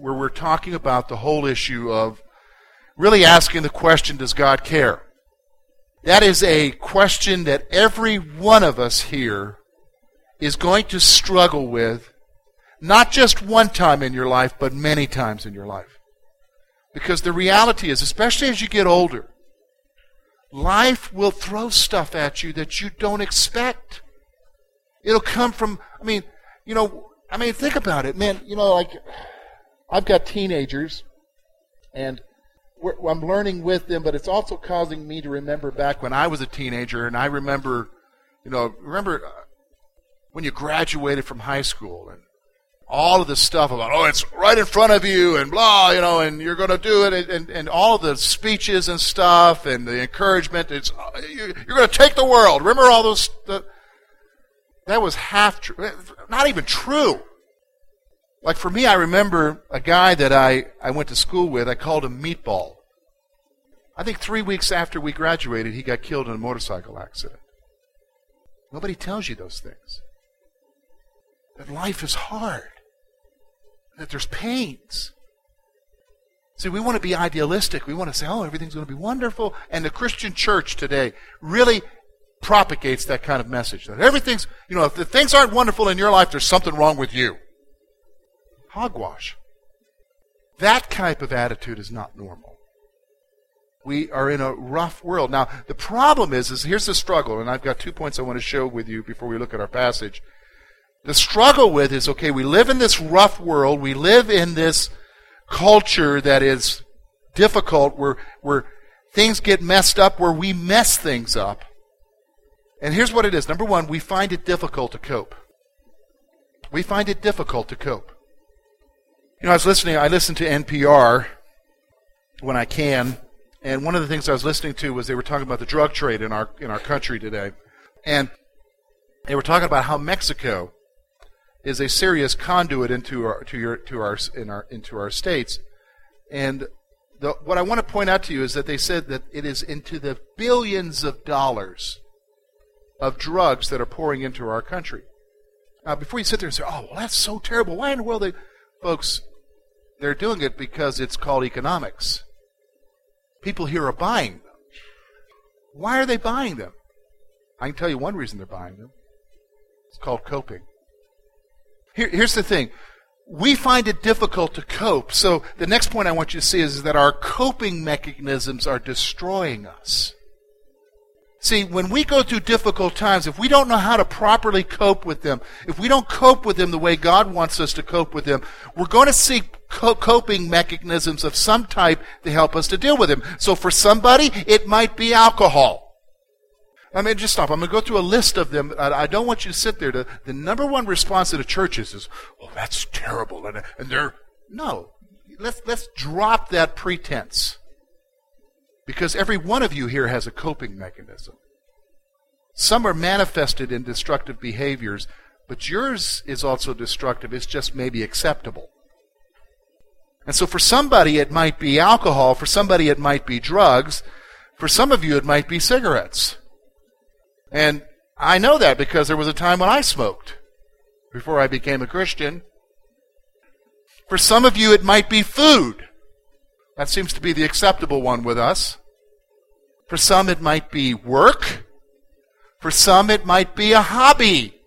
where we're talking about the whole issue of really asking the question Does God care? That is a question that every one of us here is going to struggle with, not just one time in your life, but many times in your life. Because the reality is, especially as you get older, life will throw stuff at you that you don't expect. It'll come from, I mean, you know, I mean, think about it, man. You know, like, I've got teenagers, and I'm learning with them, but it's also causing me to remember back when I was a teenager, and I remember, you know, remember uh, when you graduated from high school and all of the stuff about, oh, it's right in front of you and blah, you know, and you're going to do it, and, and, and all the speeches and stuff and the encouragement. It's uh, you're going to take the world. Remember all those. The, that was half true, not even true. Like for me, I remember a guy that I, I went to school with, I called him Meatball. I think three weeks after we graduated, he got killed in a motorcycle accident. Nobody tells you those things. That life is hard, that there's pains. See, we want to be idealistic. We want to say, oh, everything's going to be wonderful. And the Christian church today really propagates that kind of message. That everything's, you know, if the things aren't wonderful in your life, there's something wrong with you hogwash. That type of attitude is not normal. We are in a rough world. Now, the problem is, is here's the struggle, and I've got two points I want to show with you before we look at our passage. The struggle with is, okay, we live in this rough world, we live in this culture that is difficult, where, where things get messed up, where we mess things up. And here's what it is. Number one, we find it difficult to cope. We find it difficult to cope. You know, I was listening, I listen to NPR when I can, and one of the things I was listening to was they were talking about the drug trade in our in our country today. And they were talking about how Mexico is a serious conduit into our to your to our in our into our states. And the, what I want to point out to you is that they said that it is into the billions of dollars of drugs that are pouring into our country. Now, before you sit there and say, "Oh, well, that's so terrible," why in the world they Folks, they're doing it because it's called economics. People here are buying them. Why are they buying them? I can tell you one reason they're buying them. It's called coping. Here, here's the thing. We find it difficult to cope. So the next point I want you to see is that our coping mechanisms are destroying us. See, when we go through difficult times, if we don't know how to properly cope with them, if we don't cope with them the way God wants us to cope with them, we're going to seek co- coping mechanisms of some type to help us to deal with them. So for somebody, it might be alcohol. I mean, just stop. I'm going to go through a list of them. I don't want you to sit there. To, the number one response to the churches is, "Oh, that's terrible," and, and they're no. Let's let's drop that pretense. Because every one of you here has a coping mechanism. Some are manifested in destructive behaviors, but yours is also destructive. It's just maybe acceptable. And so for somebody it might be alcohol, for somebody it might be drugs, for some of you it might be cigarettes. And I know that because there was a time when I smoked before I became a Christian. For some of you it might be food. That seems to be the acceptable one with us. For some, it might be work. For some, it might be a hobby.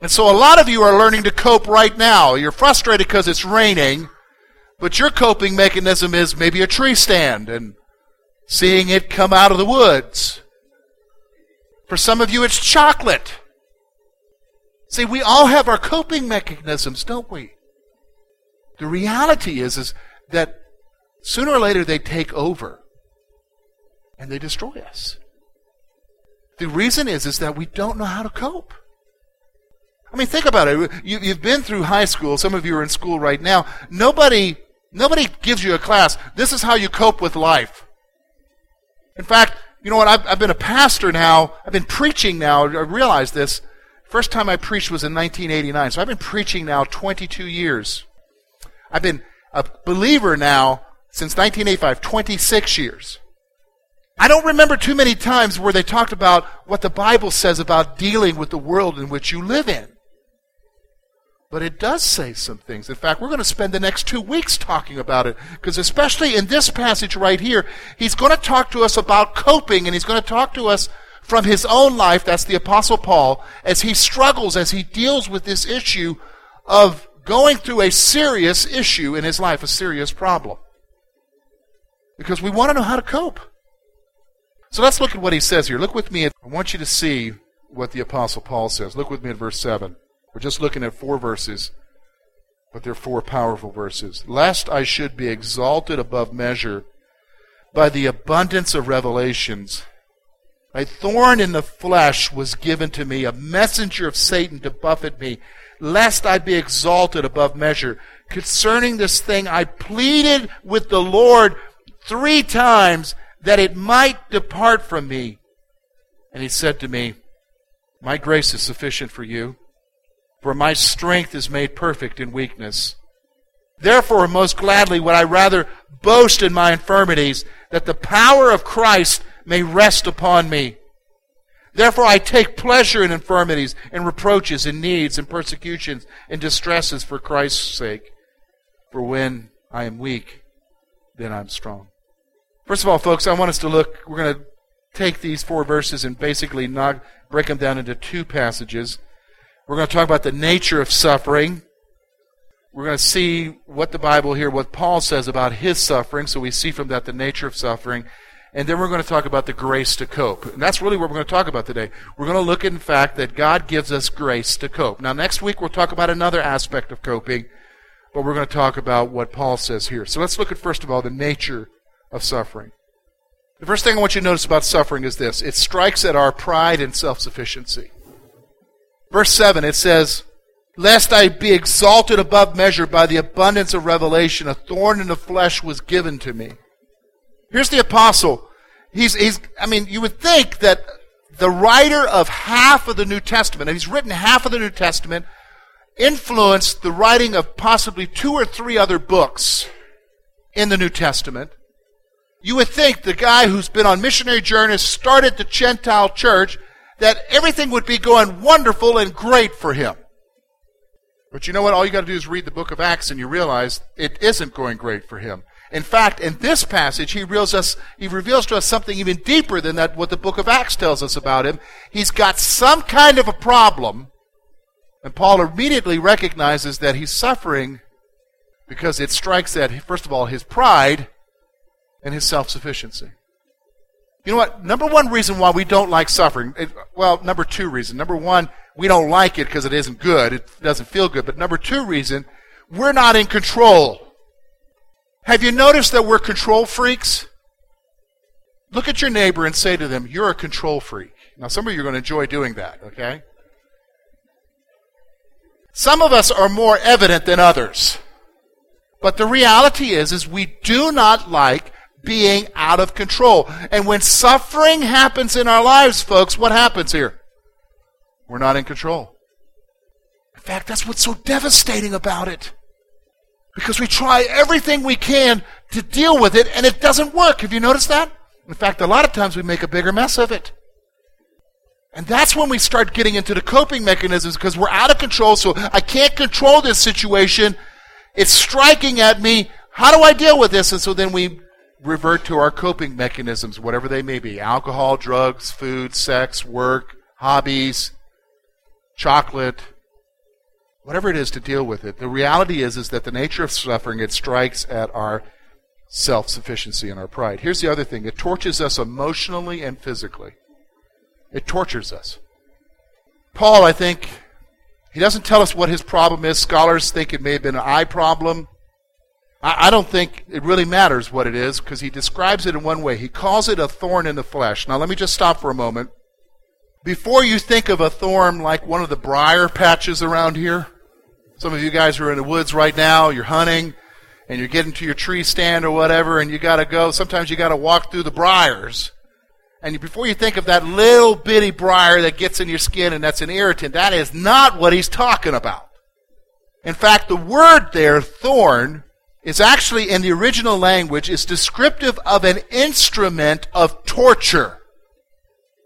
And so a lot of you are learning to cope right now. You're frustrated because it's raining, but your coping mechanism is maybe a tree stand and seeing it come out of the woods. For some of you, it's chocolate. See, we all have our coping mechanisms, don't we? The reality is, is that sooner or later they take over and they destroy us. The reason is, is that we don't know how to cope. I mean, think about it. You, have been through high school. Some of you are in school right now. Nobody Nobody gives you a class. This is how you cope with life. In fact, you know what? I've, I've been a pastor now. I've been preaching now. I realize this. First time I preached was in 1989. So I've been preaching now 22 years. I've been a believer now since 1985, 26 years. I don't remember too many times where they talked about what the Bible says about dealing with the world in which you live in. But it does say some things. In fact, we're going to spend the next two weeks talking about it. Because especially in this passage right here, he's going to talk to us about coping and he's going to talk to us from his own life. That's the Apostle Paul as he struggles, as he deals with this issue of going through a serious issue in his life, a serious problem. Because we want to know how to cope. So let's look at what he says here. Look with me. At, I want you to see what the Apostle Paul says. Look with me at verse 7. We're just looking at four verses, but they're four powerful verses. Lest I should be exalted above measure by the abundance of revelations. A thorn in the flesh was given to me, a messenger of Satan to buffet me, lest I be exalted above measure. Concerning this thing, I pleaded with the Lord three times that it might depart from me. And he said to me, My grace is sufficient for you, for my strength is made perfect in weakness. Therefore, most gladly would I rather boast in my infirmities, that the power of Christ may rest upon me. Therefore, I take pleasure in infirmities, in reproaches, in needs, in persecutions, in distresses for Christ's sake. For when I am weak, then I'm strong. First of all, folks, I want us to look, we're going to take these four verses and basically knock, break them down into two passages. We're going to talk about the nature of suffering. We're going to see what the Bible here, what Paul says about his suffering, so we see from that the nature of suffering. And then we're going to talk about the grace to cope. And that's really what we're going to talk about today. We're going to look in fact, that God gives us grace to cope. Now, next week we'll talk about another aspect of coping, but we're going to talk about what Paul says here. So let's look at, first of all, the nature of suffering. The first thing I want you to notice about suffering is this it strikes at our pride and self sufficiency. Verse 7, it says, Lest I be exalted above measure by the abundance of revelation, a thorn in the flesh was given to me. Here's the apostle. He's, he's, I mean, you would think that the writer of half of the New Testament, and he's written half of the New Testament, influenced the writing of possibly two or three other books in the New Testament. You would think the guy who's been on missionary journeys, started the Gentile church, that everything would be going wonderful and great for him. But you know what? All you got to do is read the book of Acts and you realize it isn't going great for him. In fact, in this passage, he reveals, us, he reveals to us something even deeper than that, what the book of Acts tells us about him. He's got some kind of a problem, and Paul immediately recognizes that he's suffering because it strikes at, first of all, his pride and his self sufficiency. You know what? Number one reason why we don't like suffering, it, well, number two reason. Number one, we don't like it because it isn't good. It doesn't feel good. But number two reason, we're not in control. Have you noticed that we're control freaks? Look at your neighbor and say to them, You're a control freak. Now, some of you are going to enjoy doing that, okay? Some of us are more evident than others. But the reality is, is we do not like being out of control. And when suffering happens in our lives, folks, what happens here? We're not in control. In fact, that's what's so devastating about it. Because we try everything we can to deal with it and it doesn't work. Have you noticed that? In fact, a lot of times we make a bigger mess of it. And that's when we start getting into the coping mechanisms because we're out of control, so I can't control this situation. It's striking at me. How do I deal with this? And so then we revert to our coping mechanisms, whatever they may be alcohol, drugs, food, sex, work, hobbies, chocolate, whatever it is to deal with it. The reality is, is that the nature of suffering, it strikes at our self sufficiency and our pride. Here's the other thing it tortures us emotionally and physically. It tortures us. Paul, I think, he doesn't tell us what his problem is. Scholars think it may have been an eye problem. I, don't think it really matters what it is because he describes it in one way. He calls it a thorn in the flesh. Now, let me just stop for a moment. Before you think of a thorn like one of the briar patches around here, some of you guys are in the woods right now, you're hunting, and you're getting to your tree stand or whatever, and you got to go. Sometimes you got to walk through the briars. And before you think of that little bitty briar that gets in your skin and that's an irritant, that is not what he's talking about. In fact, the word there, thorn, is actually in the original language is descriptive of an instrument of torture.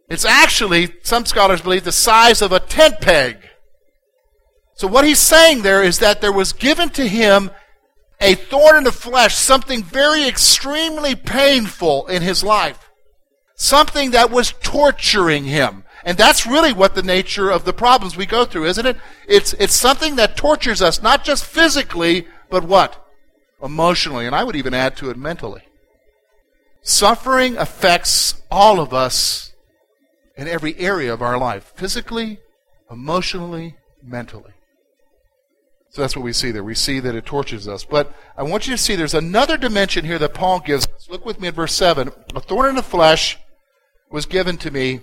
It's actually, some scholars believe, the size of a tent peg. So what he's saying there is that there was given to him a thorn in the flesh, something very extremely painful in his life. Something that was torturing him. And that's really what the nature of the problems we go through, isn't it? It's, it's something that tortures us, not just physically, but what? Emotionally. And I would even add to it mentally. Suffering affects all of us in every area of our life physically, emotionally, mentally. So that's what we see there. We see that it tortures us. But I want you to see there's another dimension here that Paul gives us. Look with me at verse 7. A thorn in the flesh was given to me.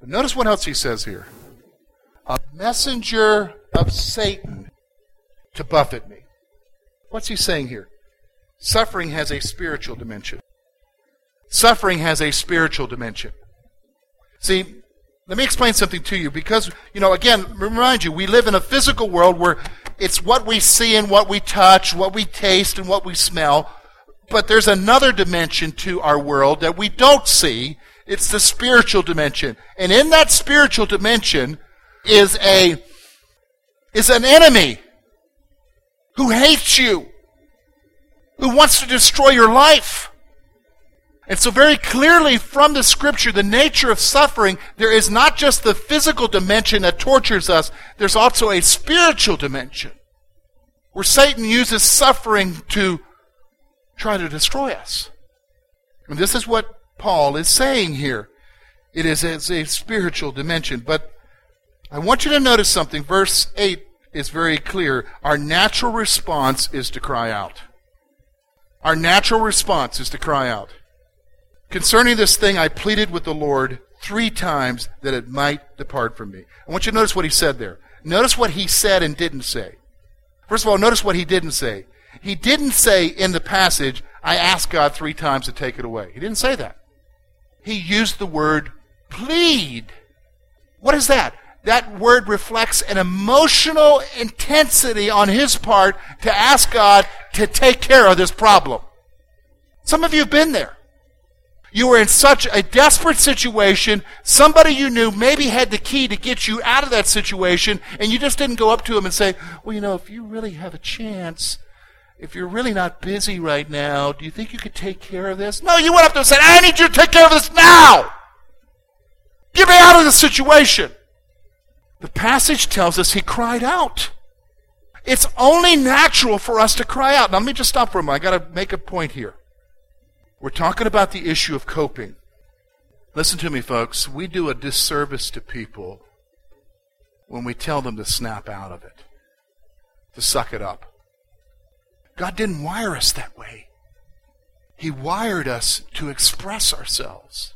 But notice what else he says here. A messenger of Satan to buffet me. What's he saying here? Suffering has a spiritual dimension. Suffering has a spiritual dimension. See, let me explain something to you because, you know, again, remind you, we live in a physical world where it's what we see and what we touch, what we taste and what we smell. But there's another dimension to our world that we don't see. It's the spiritual dimension. And in that spiritual dimension is a, is an enemy who hates you, who wants to destroy your life. And so, very clearly from the scripture, the nature of suffering, there is not just the physical dimension that tortures us, there's also a spiritual dimension where Satan uses suffering to try to destroy us. And this is what Paul is saying here. It is as a spiritual dimension. But I want you to notice something. Verse 8 is very clear. Our natural response is to cry out. Our natural response is to cry out. Concerning this thing, I pleaded with the Lord three times that it might depart from me. I want you to notice what he said there. Notice what he said and didn't say. First of all, notice what he didn't say. He didn't say in the passage, I asked God three times to take it away. He didn't say that. He used the word plead. What is that? That word reflects an emotional intensity on his part to ask God to take care of this problem. Some of you have been there. You were in such a desperate situation. Somebody you knew maybe had the key to get you out of that situation, and you just didn't go up to him and say, Well, you know, if you really have a chance, if you're really not busy right now, do you think you could take care of this? No, you went up to him and said, I need you to take care of this now. Get me out of this situation. The passage tells us he cried out. It's only natural for us to cry out. Now, let me just stop for a moment. i got to make a point here. We're talking about the issue of coping. Listen to me, folks. We do a disservice to people when we tell them to snap out of it, to suck it up. God didn't wire us that way. He wired us to express ourselves.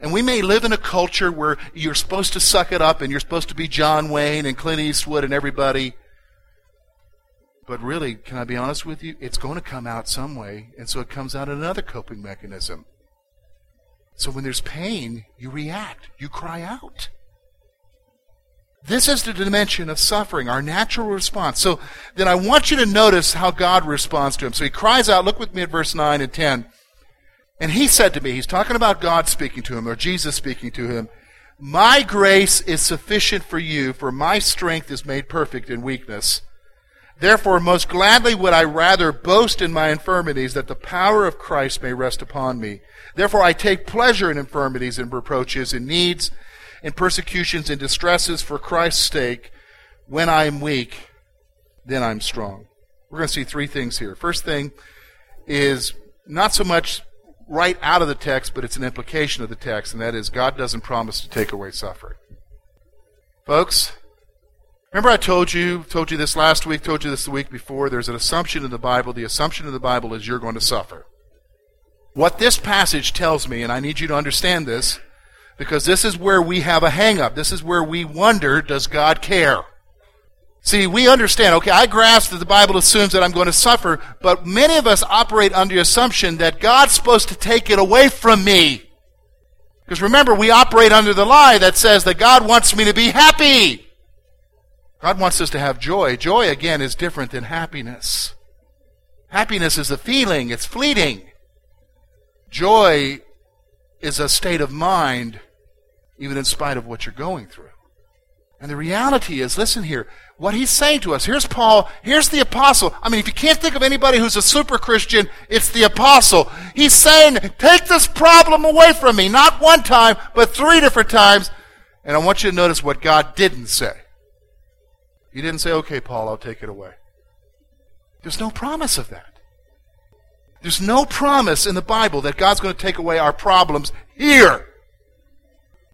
And we may live in a culture where you're supposed to suck it up and you're supposed to be John Wayne and Clint Eastwood and everybody. But really, can I be honest with you? It's going to come out some way, and so it comes out in another coping mechanism. So when there's pain, you react, you cry out. This is the dimension of suffering, our natural response. So then I want you to notice how God responds to him. So he cries out, look with me at verse 9 and 10. And he said to me, he's talking about God speaking to him, or Jesus speaking to him, My grace is sufficient for you, for my strength is made perfect in weakness. Therefore, most gladly would I rather boast in my infirmities, that the power of Christ may rest upon me. Therefore, I take pleasure in infirmities and reproaches, and needs, in persecutions, and distresses for Christ's sake. When I am weak, then I'm strong. We're going to see three things here. First thing is not so much right out of the text, but it's an implication of the text, and that is God doesn't promise to take away suffering. Folks, Remember, I told you, told you this last week, told you this the week before. There's an assumption in the Bible. The assumption in the Bible is you're going to suffer. What this passage tells me, and I need you to understand this, because this is where we have a hang up. This is where we wonder, does God care? See, we understand, okay, I grasp that the Bible assumes that I'm going to suffer, but many of us operate under the assumption that God's supposed to take it away from me. Because remember, we operate under the lie that says that God wants me to be happy. God wants us to have joy. Joy, again, is different than happiness. Happiness is a feeling, it's fleeting. Joy is a state of mind, even in spite of what you're going through. And the reality is, listen here, what he's saying to us. Here's Paul, here's the apostle. I mean, if you can't think of anybody who's a super Christian, it's the apostle. He's saying, take this problem away from me, not one time, but three different times. And I want you to notice what God didn't say. He didn't say, okay, Paul, I'll take it away. There's no promise of that. There's no promise in the Bible that God's going to take away our problems here.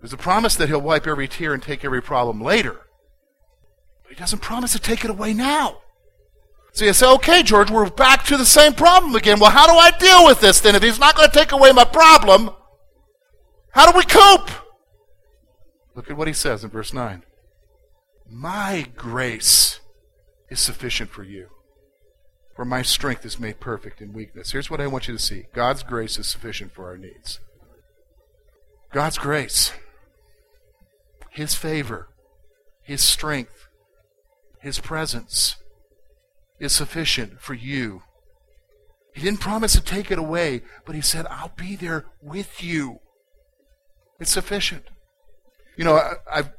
There's a promise that He'll wipe every tear and take every problem later. But he doesn't promise to take it away now. So you say, okay, George, we're back to the same problem again. Well, how do I deal with this then? If he's not going to take away my problem, how do we cope? Look at what he says in verse 9. My grace is sufficient for you, for my strength is made perfect in weakness. Here's what I want you to see God's grace is sufficient for our needs. God's grace, His favor, His strength, his presence is sufficient for you. He didn't promise to take it away, but He said, I'll be there with you. It's sufficient. You know, I, I've,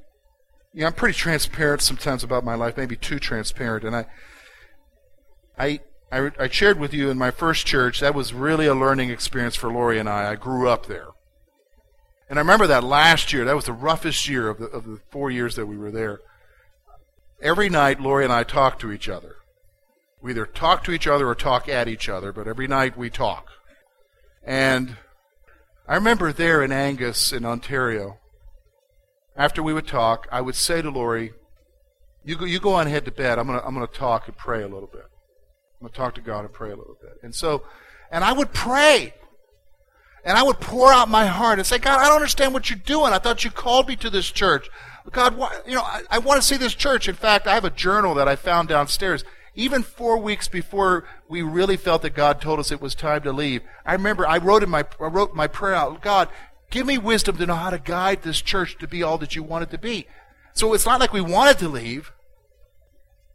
you know, I'm pretty transparent sometimes about my life, maybe too transparent. And I, I, I, I shared with you in my first church, that was really a learning experience for Lori and I. I grew up there. And I remember that last year, that was the roughest year of the, of the four years that we were there. Every night, Lori and I talk to each other. We either talk to each other or talk at each other, but every night we talk. And I remember there in Angus, in Ontario, after we would talk, I would say to Lori, you go, you go on ahead to bed. I'm going to I'm gonna talk and pray a little bit. I'm going to talk to God and pray a little bit. And so, and I would pray. And I would pour out my heart and say, God, I don't understand what you're doing. I thought you called me to this church. God, why, you know, I, I want to see this church. In fact, I have a journal that I found downstairs. Even four weeks before we really felt that God told us it was time to leave, I remember I wrote in my I wrote my prayer out, God, give me wisdom to know how to guide this church to be all that you want it to be. So it's not like we wanted to leave.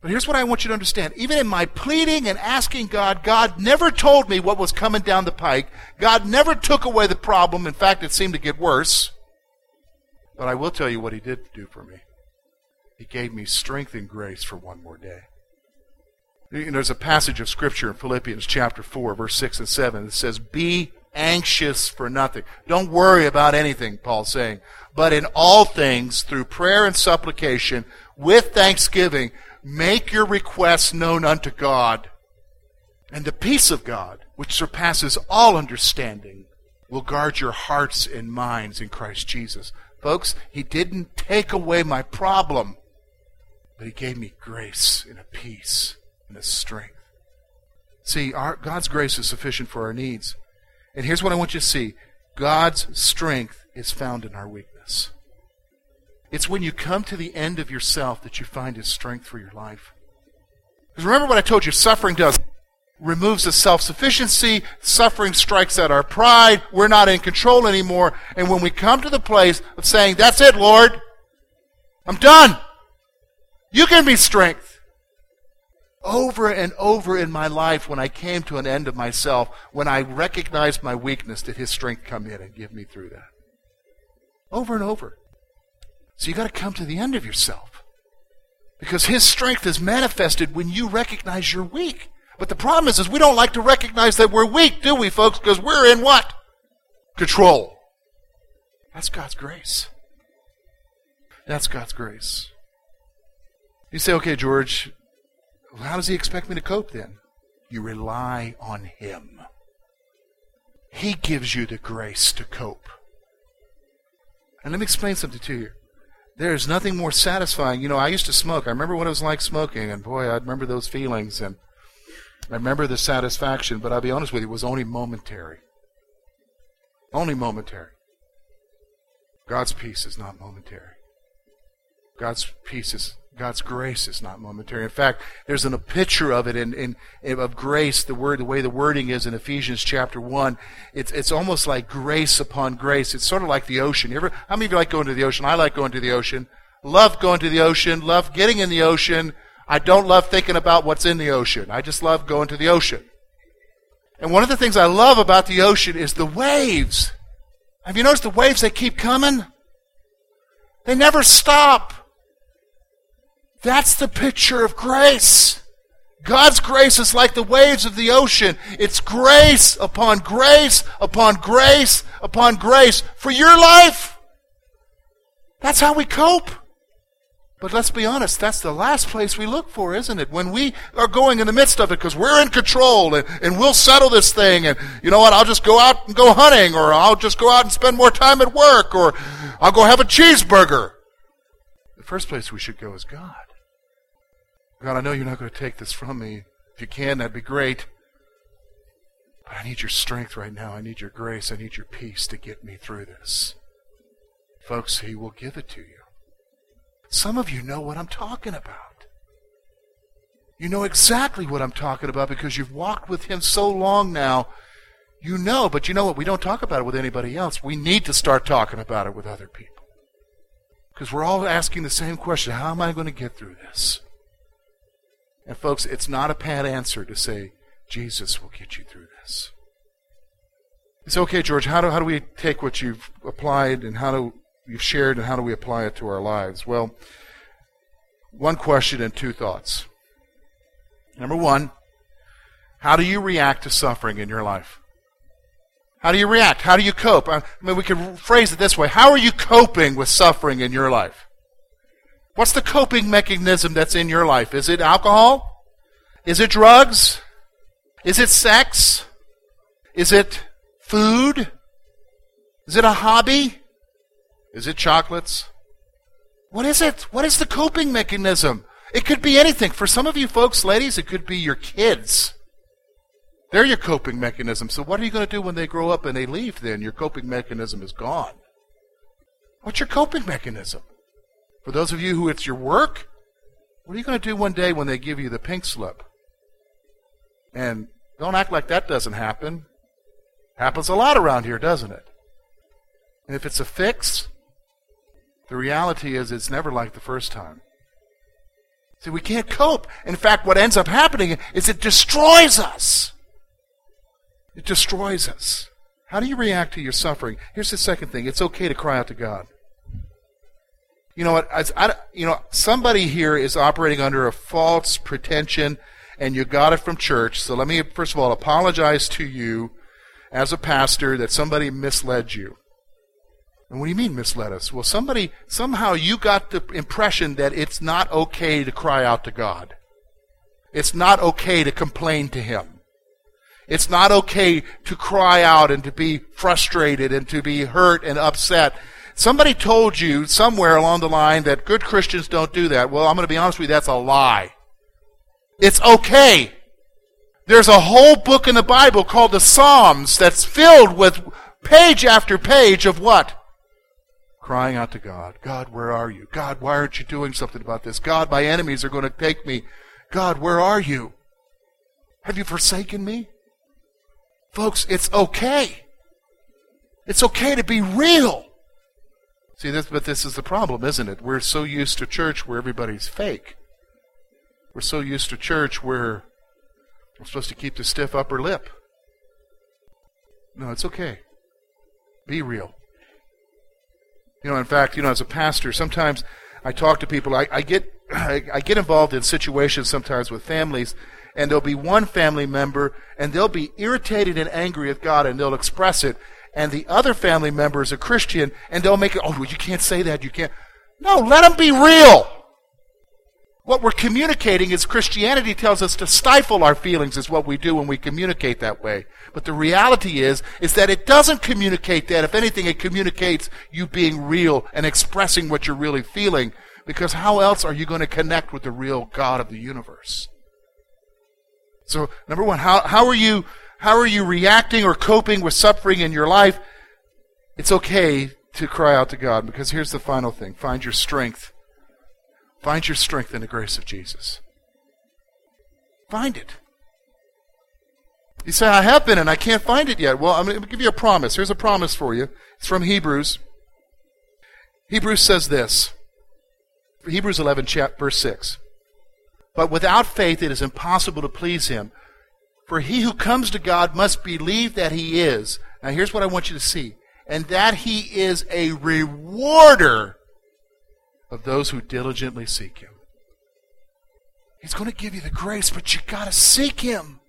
But here's what I want you to understand. Even in my pleading and asking God, God never told me what was coming down the pike. God never took away the problem. In fact, it seemed to get worse. But I will tell you what he did do for me. He gave me strength and grace for one more day. there's a passage of Scripture in Philippians chapter 4, verse 6 and 7 that says, Be anxious for nothing. Don't worry about anything, Paul's saying. But in all things, through prayer and supplication, with thanksgiving, make your requests known unto God. And the peace of God, which surpasses all understanding, will guard your hearts and minds in Christ Jesus. Folks, He didn't take away my problem, but He gave me grace and a peace and a strength. See, our, God's grace is sufficient for our needs. And here's what I want you to see God's strength is found in our weakness. It's when you come to the end of yourself that you find His strength for your life. Because remember what I told you suffering does removes the self sufficiency. Suffering strikes at our pride. We're not in control anymore. And when we come to the place of saying, That's it, Lord, I'm done. You give me strength. Over and over in my life, when I came to an end of myself, when I recognized my weakness, did His strength come in and give me through that? Over and over. So you got to come to the end of yourself. Because His strength is manifested when you recognize you're weak. But the problem is, is we don't like to recognize that we're weak, do we, folks? Because we're in what? Control. That's God's grace. That's God's grace. You say, okay, George, how does he expect me to cope then? You rely on him. He gives you the grace to cope. And let me explain something to you. There is nothing more satisfying. You know, I used to smoke. I remember what it was like smoking, and boy, I remember those feelings. And I remember the satisfaction, but I'll be honest with you, it was only momentary. Only momentary. God's peace is not momentary. God's peace is God's grace is not momentary. In fact, there's an, a picture of it in, in, in, of grace. The word, the way the wording is in Ephesians chapter one, it's it's almost like grace upon grace. It's sort of like the ocean. You ever, how many of you like going to the ocean? I like going to the ocean. Love going to the ocean. Love getting in the ocean. I don't love thinking about what's in the ocean. I just love going to the ocean. And one of the things I love about the ocean is the waves. Have you noticed the waves? They keep coming. They never stop. That's the picture of grace. God's grace is like the waves of the ocean. It's grace upon grace upon grace upon grace for your life. That's how we cope. But let's be honest, that's the last place we look for, isn't it? When we are going in the midst of it because we're in control and, and we'll settle this thing and you know what, I'll just go out and go hunting or I'll just go out and spend more time at work or I'll go have a cheeseburger. The first place we should go is God. God, I know you're not going to take this from me. If you can, that'd be great. But I need your strength right now. I need your grace. I need your peace to get me through this. Folks, He will give it to you. Some of you know what I'm talking about. You know exactly what I'm talking about because you've walked with Him so long now. You know, but you know what? We don't talk about it with anybody else. We need to start talking about it with other people. Because we're all asking the same question How am I going to get through this? And folks, it's not a pat answer to say, Jesus will get you through this. It's okay, George. How do, how do we take what you've applied and how do you've shared and how do we apply it to our lives? Well, one question and two thoughts. Number one, how do you react to suffering in your life? How do you react? How do you cope? I mean, we could phrase it this way How are you coping with suffering in your life? What's the coping mechanism that's in your life? Is it alcohol? Is it drugs? Is it sex? Is it food? Is it a hobby? Is it chocolates? What is it? What is the coping mechanism? It could be anything. For some of you folks, ladies, it could be your kids. They're your coping mechanism. So what are you going to do when they grow up and they leave then? Your coping mechanism is gone. What's your coping mechanism? For those of you who it's your work, what are you going to do one day when they give you the pink slip? And don't act like that doesn't happen. Happens a lot around here, doesn't it? And if it's a fix, the reality is it's never like the first time. See, we can't cope. In fact, what ends up happening is it destroys us. It destroys us. How do you react to your suffering? Here's the second thing it's okay to cry out to God you know what? I, I, you know, somebody here is operating under a false pretension, and you got it from church. So let me first of all apologize to you, as a pastor, that somebody misled you. And what do you mean misled us? Well, somebody somehow you got the impression that it's not okay to cry out to God. It's not okay to complain to Him. It's not okay to cry out and to be frustrated and to be hurt and upset Somebody told you somewhere along the line that good Christians don't do that. Well, I'm going to be honest with you, that's a lie. It's okay. There's a whole book in the Bible called the Psalms that's filled with page after page of what? Crying out to God. God, where are you? God, why aren't you doing something about this? God, my enemies are going to take me. God, where are you? Have you forsaken me? Folks, it's okay. It's okay to be real. See, this, but this is the problem, isn't it? We're so used to church where everybody's fake. We're so used to church where we're supposed to keep the stiff upper lip. No, it's okay. Be real. You know, in fact, you know, as a pastor, sometimes I talk to people. I, I get I, I get involved in situations sometimes with families, and there'll be one family member, and they'll be irritated and angry at God, and they'll express it and the other family member is a Christian, and they'll make it, oh, you can't say that, you can't. No, let them be real. What we're communicating is Christianity tells us to stifle our feelings is what we do when we communicate that way. But the reality is, is that it doesn't communicate that. If anything, it communicates you being real and expressing what you're really feeling. Because how else are you going to connect with the real God of the universe? So, number one, how, how are you how are you reacting or coping with suffering in your life? It's okay to cry out to God because here's the final thing find your strength Find your strength in the grace of Jesus. Find it. You say, I have been and I can't find it yet. Well, I'm going to give you a promise. Here's a promise for you. It's from Hebrews. Hebrews says this Hebrews 11, verse 6. But without faith it is impossible to please him. For he who comes to God must believe that he is. Now here's what I want you to see. And that he is a rewarder of those who diligently seek him. He's going to give you the grace, but you got to seek him.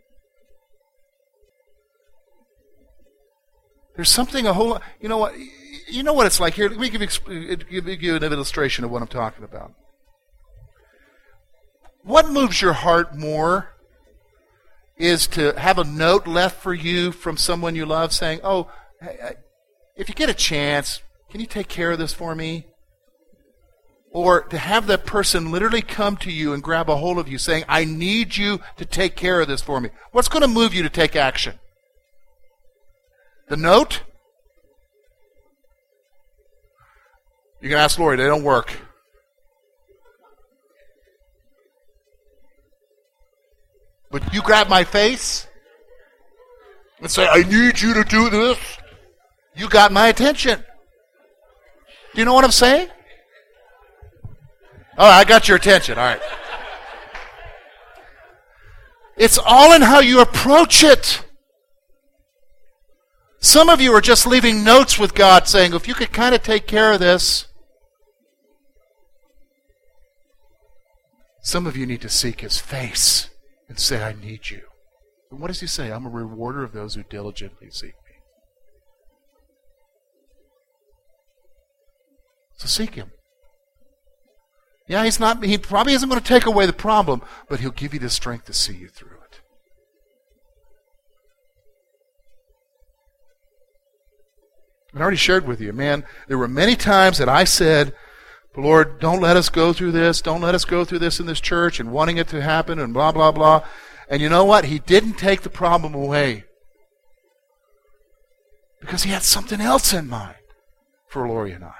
There's something a whole you know what you know what it's like here. Let me give you, give you an illustration of what I'm talking about. What moves your heart more is to have a note left for you from someone you love saying, "Oh, if you get a chance, can you take care of this for me?" Or to have that person literally come to you and grab a hold of you saying, I need you to take care of this for me. What's going to move you to take action? The note? You can ask Lori, they don't work. But you grab my face and say, I need you to do this. You got my attention. Do you know what I'm saying? Oh, I got your attention. All right. It's all in how you approach it. Some of you are just leaving notes with God saying, if you could kind of take care of this. Some of you need to seek His face and say, I need you. And what does He say? I'm a rewarder of those who diligently seek me. So seek Him. Yeah, he's not, he probably isn't going to take away the problem, but he'll give you the strength to see you through it. I already shared with you, man, there were many times that I said, Lord, don't let us go through this. Don't let us go through this in this church and wanting it to happen and blah, blah, blah. And you know what? He didn't take the problem away because he had something else in mind for Lori and I.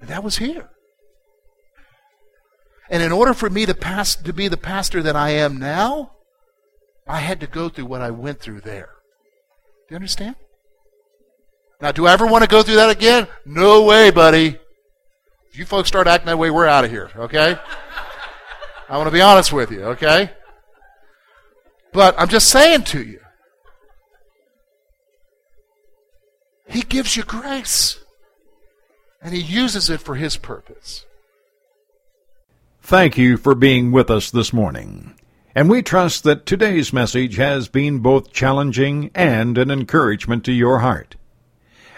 And that was here. And in order for me to pass to be the pastor that I am now, I had to go through what I went through there. Do you understand? Now, do I ever want to go through that again? No way, buddy. If you folks start acting that way, we're out of here, okay? I want to be honest with you, okay? But I'm just saying to you, He gives you grace and he uses it for his purpose. Thank you for being with us this morning. And we trust that today's message has been both challenging and an encouragement to your heart.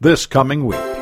this coming week.